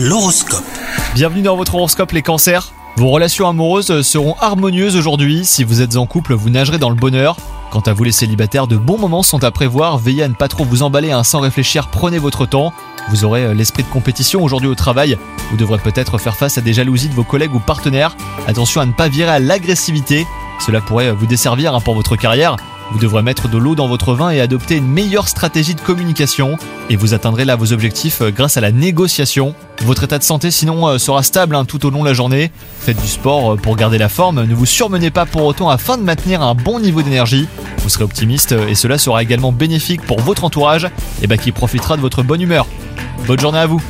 L'horoscope. Bienvenue dans votre horoscope les cancers. Vos relations amoureuses seront harmonieuses aujourd'hui. Si vous êtes en couple, vous nagerez dans le bonheur. Quant à vous les célibataires, de bons moments sont à prévoir. Veillez à ne pas trop vous emballer hein, sans réfléchir, prenez votre temps. Vous aurez euh, l'esprit de compétition aujourd'hui au travail. Vous devrez peut-être faire face à des jalousies de vos collègues ou partenaires. Attention à ne pas virer à l'agressivité. Cela pourrait euh, vous desservir hein, pour votre carrière. Vous devrez mettre de l'eau dans votre vin et adopter une meilleure stratégie de communication. Et vous atteindrez là vos objectifs euh, grâce à la négociation. Votre état de santé sinon euh, sera stable hein, tout au long de la journée. Faites du sport euh, pour garder la forme. Ne vous surmenez pas pour autant afin de maintenir un bon niveau d'énergie. Vous serez optimiste et cela sera également bénéfique pour votre entourage et bah, qui profitera de votre bonne humeur. Bonne journée à vous